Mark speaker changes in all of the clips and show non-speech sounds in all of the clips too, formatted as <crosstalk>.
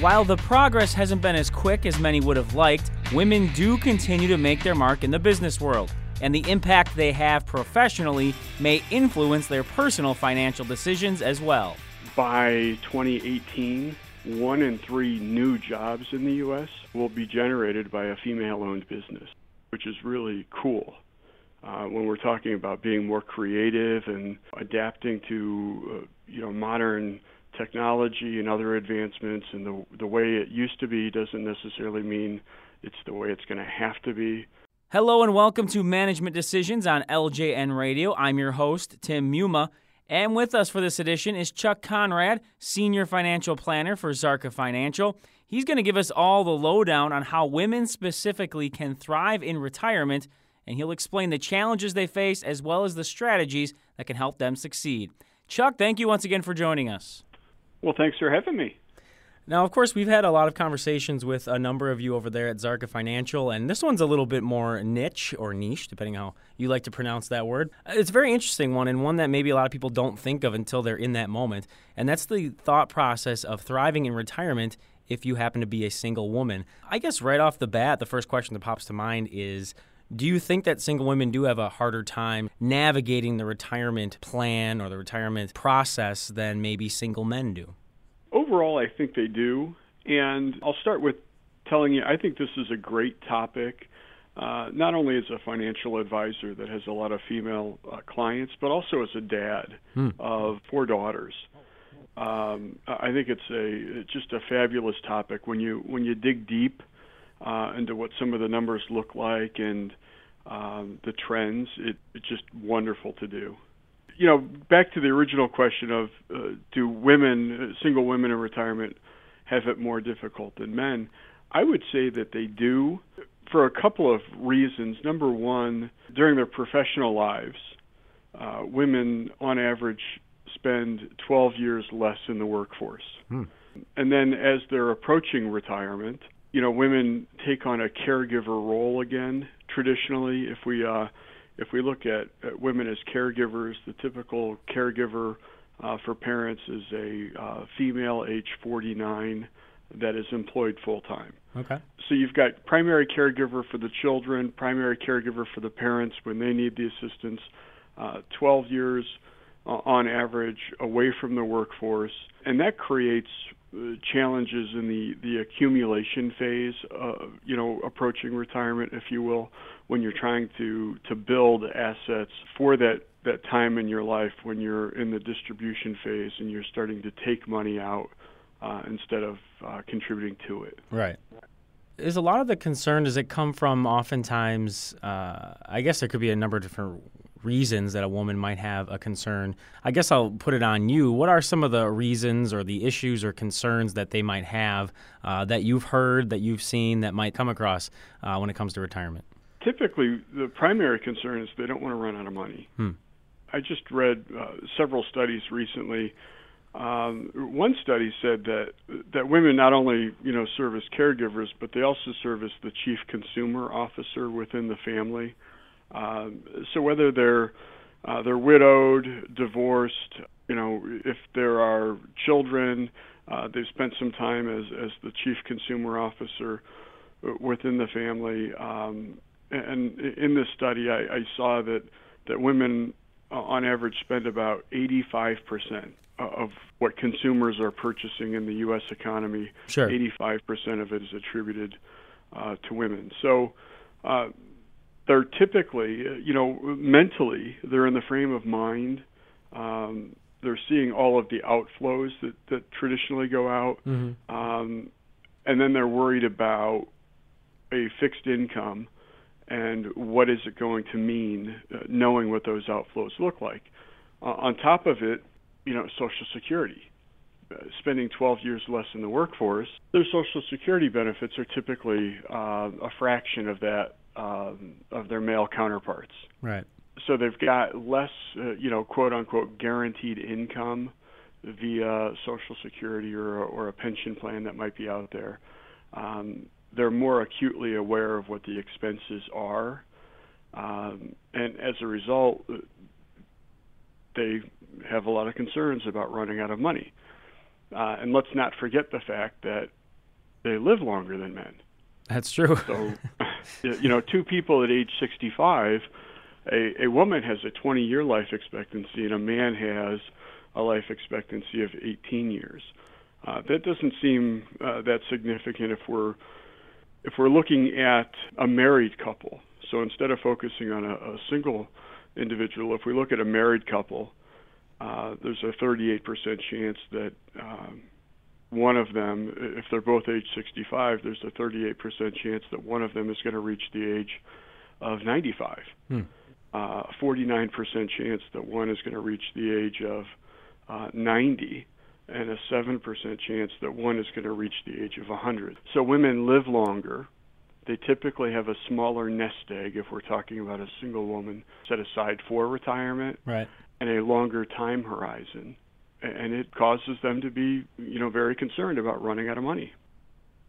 Speaker 1: While the progress hasn't been as quick as many would have liked, women do continue to make their mark in the business world, and the impact they have professionally may influence their personal financial decisions as well.
Speaker 2: By 2018, one in three new jobs in the U.S. will be generated by a female owned business, which is really cool. Uh, when we're talking about being more creative and adapting to uh, you know modern technology and other advancements and the the way it used to be doesn't necessarily mean it's the way it's going to have to be.
Speaker 1: Hello and welcome to Management Decisions on LJN Radio. I'm your host Tim Muma. And with us for this edition is Chuck Conrad, Senior Financial Planner for Zarka Financial. He's going to give us all the lowdown on how women specifically can thrive in retirement, and he'll explain the challenges they face as well as the strategies that can help them succeed. Chuck, thank you once again for joining us.
Speaker 2: Well, thanks for having me.
Speaker 1: Now, of course, we've had a lot of conversations with a number of you over there at Zarka Financial, and this one's a little bit more niche or niche, depending how you like to pronounce that word. It's a very interesting one, and one that maybe a lot of people don't think of until they're in that moment, and that's the thought process of thriving in retirement if you happen to be a single woman. I guess right off the bat, the first question that pops to mind is do you think that single women do have a harder time navigating the retirement plan or the retirement process than maybe single men do?
Speaker 2: Overall, I think they do. And I'll start with telling you I think this is a great topic, uh, not only as a financial advisor that has a lot of female uh, clients, but also as a dad hmm. of four daughters. Um, I think it's a it's just a fabulous topic when you when you dig deep uh, into what some of the numbers look like and um, the trends. It, it's just wonderful to do you know, back to the original question of uh, do women, uh, single women in retirement, have it more difficult than men? I would say that they do for a couple of reasons. Number one, during their professional lives, uh, women on average spend 12 years less in the workforce. Hmm. And then as they're approaching retirement, you know, women take on a caregiver role again. Traditionally, if we uh, if we look at, at women as caregivers, the typical caregiver uh, for parents is a uh, female age 49 that is employed full time.
Speaker 1: Okay.
Speaker 2: So you've got primary caregiver for the children, primary caregiver for the parents when they need the assistance, uh, 12 years uh, on average away from the workforce, and that creates challenges in the the accumulation phase, uh, you know, approaching retirement, if you will, when you're trying to to build assets for that that time in your life when you're in the distribution phase and you're starting to take money out uh, instead of uh, contributing to it.
Speaker 1: Right. Is a lot of the concern does it come from oftentimes? Uh, I guess there could be a number of different reasons that a woman might have a concern. I guess I'll put it on you. What are some of the reasons or the issues or concerns that they might have uh, that you've heard, that you've seen, that might come across uh, when it comes to retirement?
Speaker 2: typically the primary concern is they don't want to run out of money.
Speaker 1: Hmm.
Speaker 2: I just read uh, several studies recently. Um, one study said that that women not only you know serve as caregivers, but they also serve as the chief consumer officer within the family. Um, so whether they're uh, they're widowed, divorced, you know, if there are children, uh, they've spent some time as as the chief consumer officer within the family. Um, and in this study, I, I saw that that women, uh, on average, spend about 85 percent of what consumers are purchasing in the U.S. economy.
Speaker 1: Sure.
Speaker 2: 85 percent of it is attributed uh, to women. So. Uh, they're typically, uh, you know, mentally, they're in the frame of mind. Um, they're seeing all of the outflows that, that traditionally go out,
Speaker 1: mm-hmm.
Speaker 2: um, and then they're worried about a fixed income and what is it going to mean uh, knowing what those outflows look like. Uh, on top of it, you know, Social Security. Uh, spending 12 years less in the workforce, their Social Security benefits are typically uh, a fraction of that um, of their male counterparts.
Speaker 1: Right.
Speaker 2: So they've got less, uh, you know, quote unquote, guaranteed income via Social Security or, or a pension plan that might be out there. Um, they're more acutely aware of what the expenses are, um, and as a result, they have a lot of concerns about running out of money. Uh, and let's not forget the fact that they live longer than men.
Speaker 1: That's true.
Speaker 2: So, <laughs> you know, two people at age 65, a, a woman has a 20 year life expectancy and a man has a life expectancy of 18 years. Uh, that doesn't seem uh, that significant if we're if we're looking at a married couple. So instead of focusing on a, a single individual, if we look at a married couple, uh, there's a 38% chance that um, one of them, if they're both age 65, there's a 38% chance that one of them is going to reach the age of 95. Hmm. Uh, 49% chance that one is going to reach the age of uh, 90 and a 7% chance that one is going to reach the age of 100. So women live longer. They typically have a smaller nest egg if we're talking about a single woman set aside for retirement
Speaker 1: right.
Speaker 2: and a longer time horizon and it causes them to be, you know, very concerned about running out of money.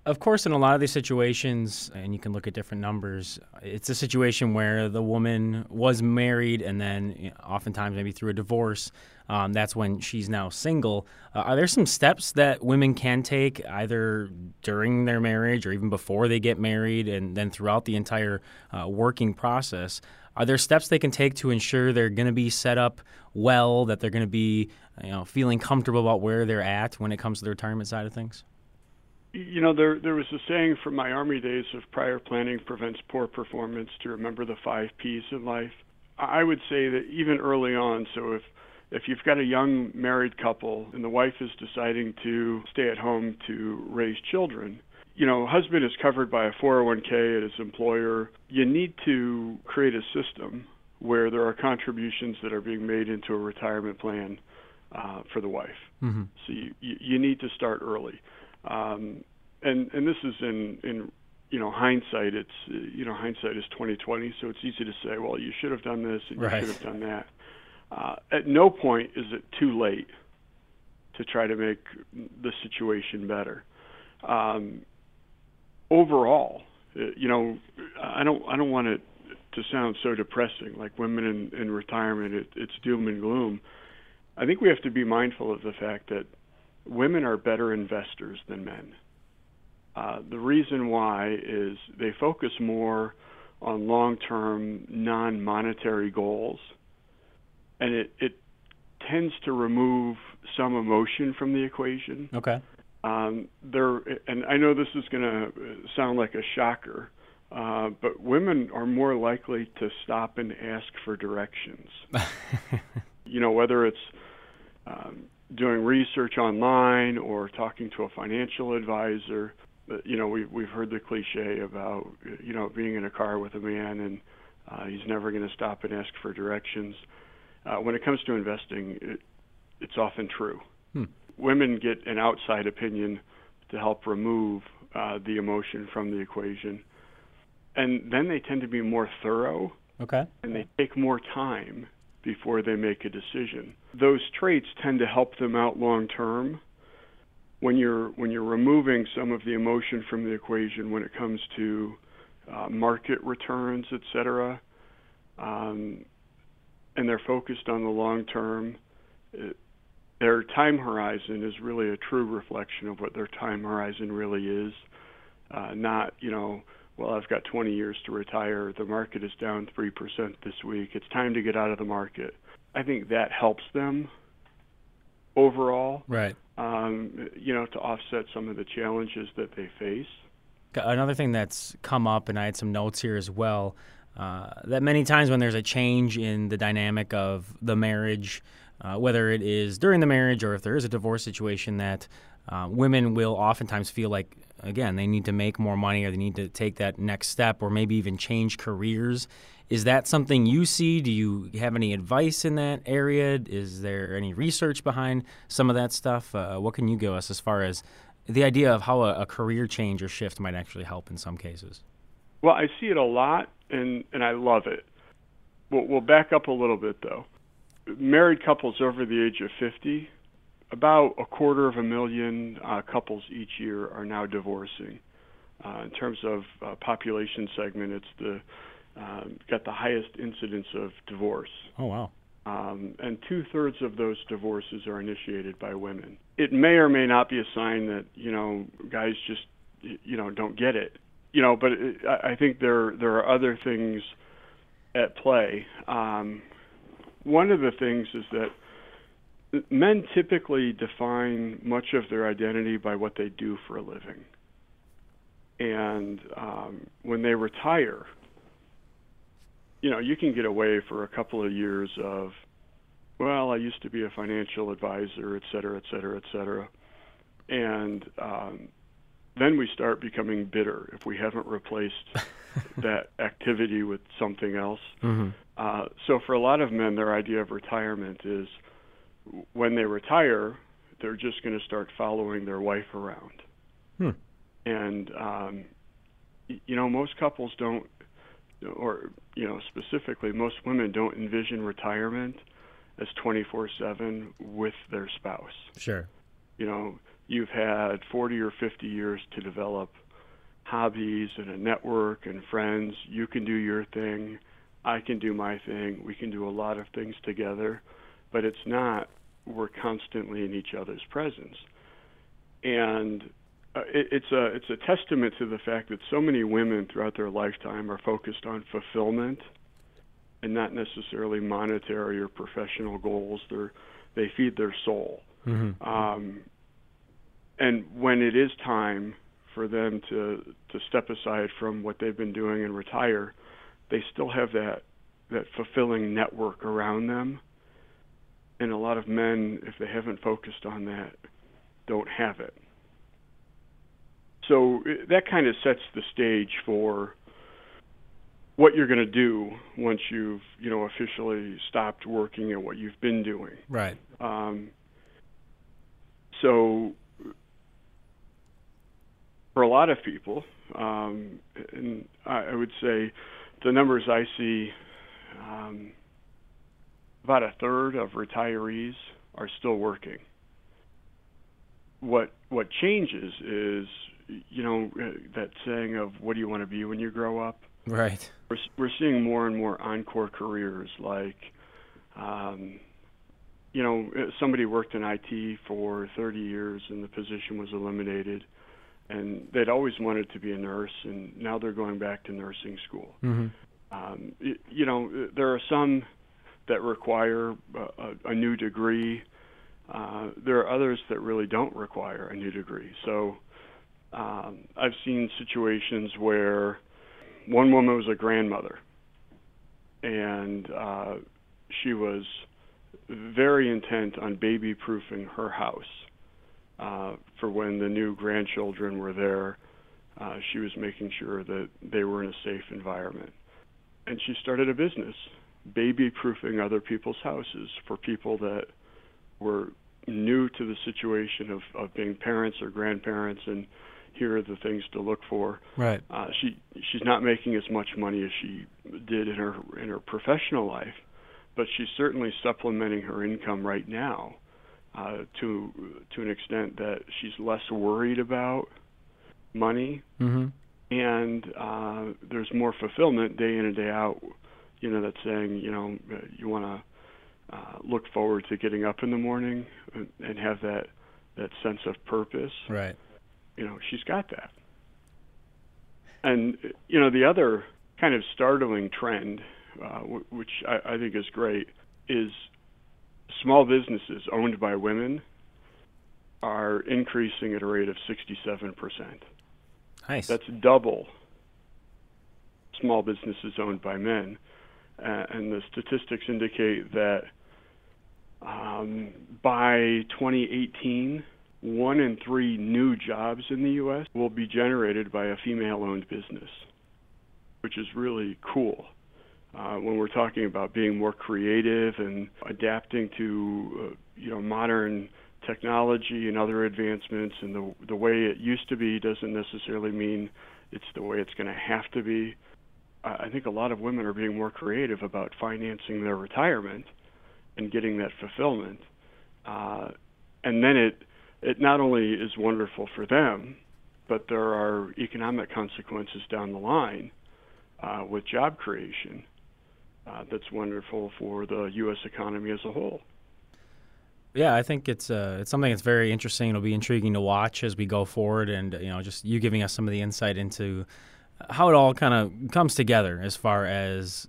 Speaker 1: Of course, in a lot of these situations, and you can look at different numbers, it's a situation where the woman was married and then you know, oftentimes maybe through a divorce, um, that's when she's now single. Uh, are there some steps that women can take either during their marriage or even before they get married and then throughout the entire uh, working process? Are there steps they can take to ensure they're going to be set up well, that they're going to be you know, feeling comfortable about where they're at when it comes to the retirement side of things?
Speaker 2: You know, there there was a saying from my army days of prior planning prevents poor performance. To remember the five P's in life, I would say that even early on. So if if you've got a young married couple and the wife is deciding to stay at home to raise children, you know, husband is covered by a 401k at his employer. You need to create a system where there are contributions that are being made into a retirement plan uh, for the wife. Mm-hmm. So you, you, you need to start early, um, and and this is in in you know hindsight. It's you know hindsight is twenty twenty, so it's easy to say, well, you should have done this and
Speaker 1: right.
Speaker 2: you should have done that. Uh, at no point is it too late to try to make the situation better. Um, overall, uh, you know, I don't I don't want it to sound so depressing, like women in, in retirement, it, it's doom and gloom. I think we have to be mindful of the fact that women are better investors than men. Uh, the reason why is they focus more on long-term non-monetary goals, and it, it tends to remove some emotion from the equation.
Speaker 1: Okay.
Speaker 2: Um, there, and I know this is going to sound like a shocker, uh, but women are more likely to stop and ask for directions. <laughs> you know, whether it's um, doing research online or talking to a financial advisor. You know, we've we've heard the cliche about, you know, being in a car with a man and uh, he's never going to stop and ask for directions. Uh, when it comes to investing, it, it's often true. Hmm. Women get an outside opinion to help remove uh, the emotion from the equation. And then they tend to be more thorough.
Speaker 1: Okay.
Speaker 2: And they take more time before they make a decision. Those traits tend to help them out long term. When you're when you're removing some of the emotion from the equation when it comes to uh, market returns, et cetera, um, and they're focused on the long term, it, their time horizon is really a true reflection of what their time horizon really is. Uh, not you know well, I've got 20 years to retire. The market is down 3% this week. It's time to get out of the market. I think that helps them overall.
Speaker 1: Right.
Speaker 2: Um, you know, to offset some of the challenges that they face.
Speaker 1: Another thing that's come up, and I had some notes here as well, uh, that many times when there's a change in the dynamic of the marriage, uh, whether it is during the marriage or if there is a divorce situation, that uh, women will oftentimes feel like again they need to make more money or they need to take that next step or maybe even change careers. Is that something you see? Do you have any advice in that area? Is there any research behind some of that stuff? Uh, what can you give us as far as the idea of how a, a career change or shift might actually help in some cases?
Speaker 2: Well i see it a lot and and i love it. We'll, we'll back up a little bit though married couples over the age of 50 about a quarter of a million uh, couples each year are now divorcing. Uh, in terms of uh, population segment, it's the uh, got the highest incidence of divorce.
Speaker 1: Oh wow!
Speaker 2: Um, and two thirds of those divorces are initiated by women. It may or may not be a sign that you know guys just you know don't get it. You know, but it, I think there there are other things at play. Um, one of the things is that men typically define much of their identity by what they do for a living. And um, when they retire, you know, you can get away for a couple of years of, well, I used to be a financial advisor, et cetera, et cetera, et cetera. And um, then we start becoming bitter if we haven't replaced <laughs> that activity with something else. Mm-hmm. Uh, so for a lot of men, their idea of retirement is when they retire, they're just going to start following their wife around. Hmm. And um, you know, most couples don't, or you know, specifically, most women don't envision retirement as 24/7 with their spouse.
Speaker 1: Sure.
Speaker 2: You know, you've had 40 or 50 years to develop hobbies and a network and friends. You can do your thing. I can do my thing. We can do a lot of things together, but it's not we're constantly in each other's presence. And uh, it, it's a it's a testament to the fact that so many women throughout their lifetime are focused on fulfillment and not necessarily monetary or professional goals. They're they feed their soul. Mm-hmm. Um, and when it is time for them to to step aside from what they've been doing and retire, they still have that that fulfilling network around them. And a lot of men, if they haven't focused on that, don't have it. So that kind of sets the stage for what you're going to do once you've you know officially stopped working at what you've been doing.
Speaker 1: Right. Um,
Speaker 2: so for a lot of people, um, and I would say the numbers I see, um, about a third of retirees are still working. What what changes is, you know, that saying of "What do you want to be when you grow up?"
Speaker 1: Right.
Speaker 2: We're we're seeing more and more encore careers like. Um, you know, somebody worked in IT for 30 years and the position was eliminated and they'd always wanted to be a nurse, and now they're going back to nursing school. Mm-hmm. Um, you, you know, there are some that require a, a new degree. Uh, there are others that really don't require a new degree. So um, I've seen situations where one woman was a grandmother, and uh, she was very intent on baby proofing her house uh, for when the new grandchildren were there. Uh, she was making sure that they were in a safe environment. And she started a business, baby proofing other people's houses for people that were new to the situation of, of being parents or grandparents and here are the things to look for.
Speaker 1: Right.
Speaker 2: Uh, she she's not making as much money as she did in her in her professional life, but she's certainly supplementing her income right now uh, to to an extent that she's less worried about money, mm-hmm. and uh, there's more fulfillment day in and day out. You know, that's saying you know you want to uh, look forward to getting up in the morning and, and have that that sense of purpose.
Speaker 1: Right.
Speaker 2: You know, she's got that. And you know, the other kind of startling trend, uh, w- which I, I think is great, is small businesses owned by women are increasing at a rate of 67%.
Speaker 1: Nice.
Speaker 2: That's double small businesses owned by men. Uh, and the statistics indicate that um, by 2018, one in three new jobs in the U.S. will be generated by a female owned business, which is really cool uh, when we're talking about being more creative and adapting to uh, you know modern technology and other advancements and the the way it used to be doesn't necessarily mean it's the way it's going to have to be. I think a lot of women are being more creative about financing their retirement and getting that fulfillment. Uh, and then it it not only is wonderful for them, but there are economic consequences down the line uh, with job creation uh, that's wonderful for the U.S. economy as a whole.
Speaker 1: Yeah, I think it's uh, it's something that's very interesting. It'll be intriguing to watch as we go forward, and you know, just you giving us some of the insight into how it all kind of comes together as far as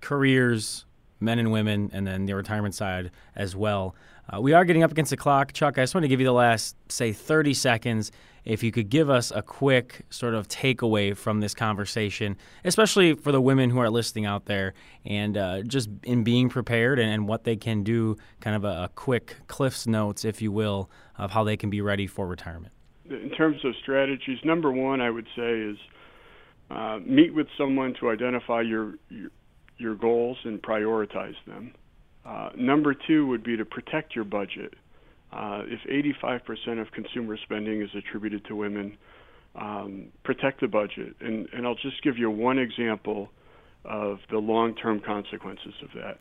Speaker 1: careers, men and women, and then the retirement side as well. Uh, we are getting up against the clock. Chuck, I just want to give you the last, say, 30 seconds. If you could give us a quick sort of takeaway from this conversation, especially for the women who are listening out there, and uh, just in being prepared and, and, what they can do, kind of a, a quick Cliff's Notes, if you will, of how they can be ready for retirement.
Speaker 2: In terms of strategies, number one, I would say is uh, meet with someone to identify your, your, your goals and prioritize them. Uh, number two would be to protect your budget. Uh, if 85% of consumer spending is attributed to women, um, protect the budget. And, and I'll just give you one example of the long-term consequences of that.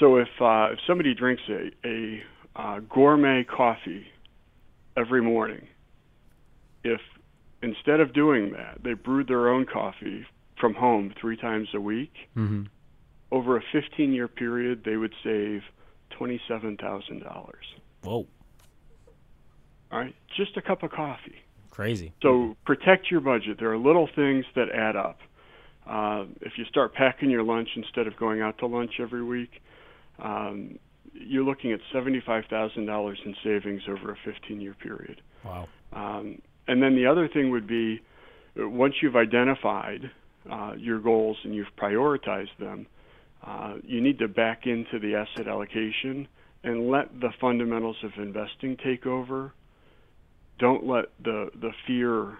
Speaker 2: So if uh, if somebody drinks a, a uh, gourmet coffee every morning, if instead of doing that they brewed their own coffee from home three times a week, mm-hmm over a 15 year period, they would save $27,000.
Speaker 1: Whoa.
Speaker 2: All right, just a cup of coffee.
Speaker 1: Crazy.
Speaker 2: So protect your budget. There are little things that add up. Uh, if you start packing your lunch instead of going out to lunch every week, um, you're looking at $75,000 in savings over a 15 year period.
Speaker 1: Wow.
Speaker 2: Um, and then the other thing would be once you've identified uh, your goals and you've prioritized them, uh, you need to back into the asset allocation and let the fundamentals of investing take over. Don't let the, the fear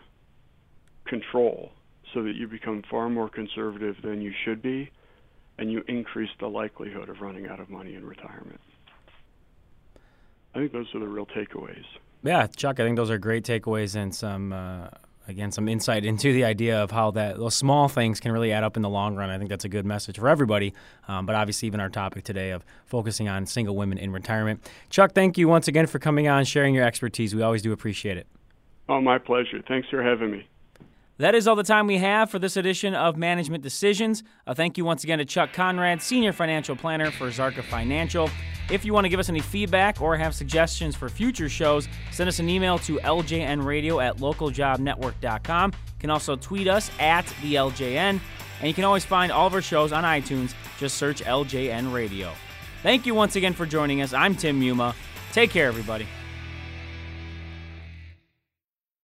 Speaker 2: control so that you become far more conservative than you should be and you increase the likelihood of running out of money in retirement. I think those are the real takeaways.
Speaker 1: Yeah, Chuck, I think those are great takeaways and some uh, again some insight into the idea of how that those small things can really add up in the long run. I think that's a good message for everybody. Um, but obviously, even our topic today of focusing on single women in retirement. Chuck, thank you once again for coming on, sharing your expertise. We always do appreciate it.
Speaker 2: Oh, my pleasure. Thanks for having me.
Speaker 1: That is all the time we have for this edition of Management Decisions. A thank you once again to Chuck Conrad, Senior Financial Planner for Zarka Financial. If you want to give us any feedback or have suggestions for future shows, send us an email to ljnradio at localjobnetwork.com. You can also tweet us at the LJN, and you can always find all of our shows on iTunes. Just search LJN Radio. Thank you once again for joining us. I'm Tim Muma. Take care, everybody.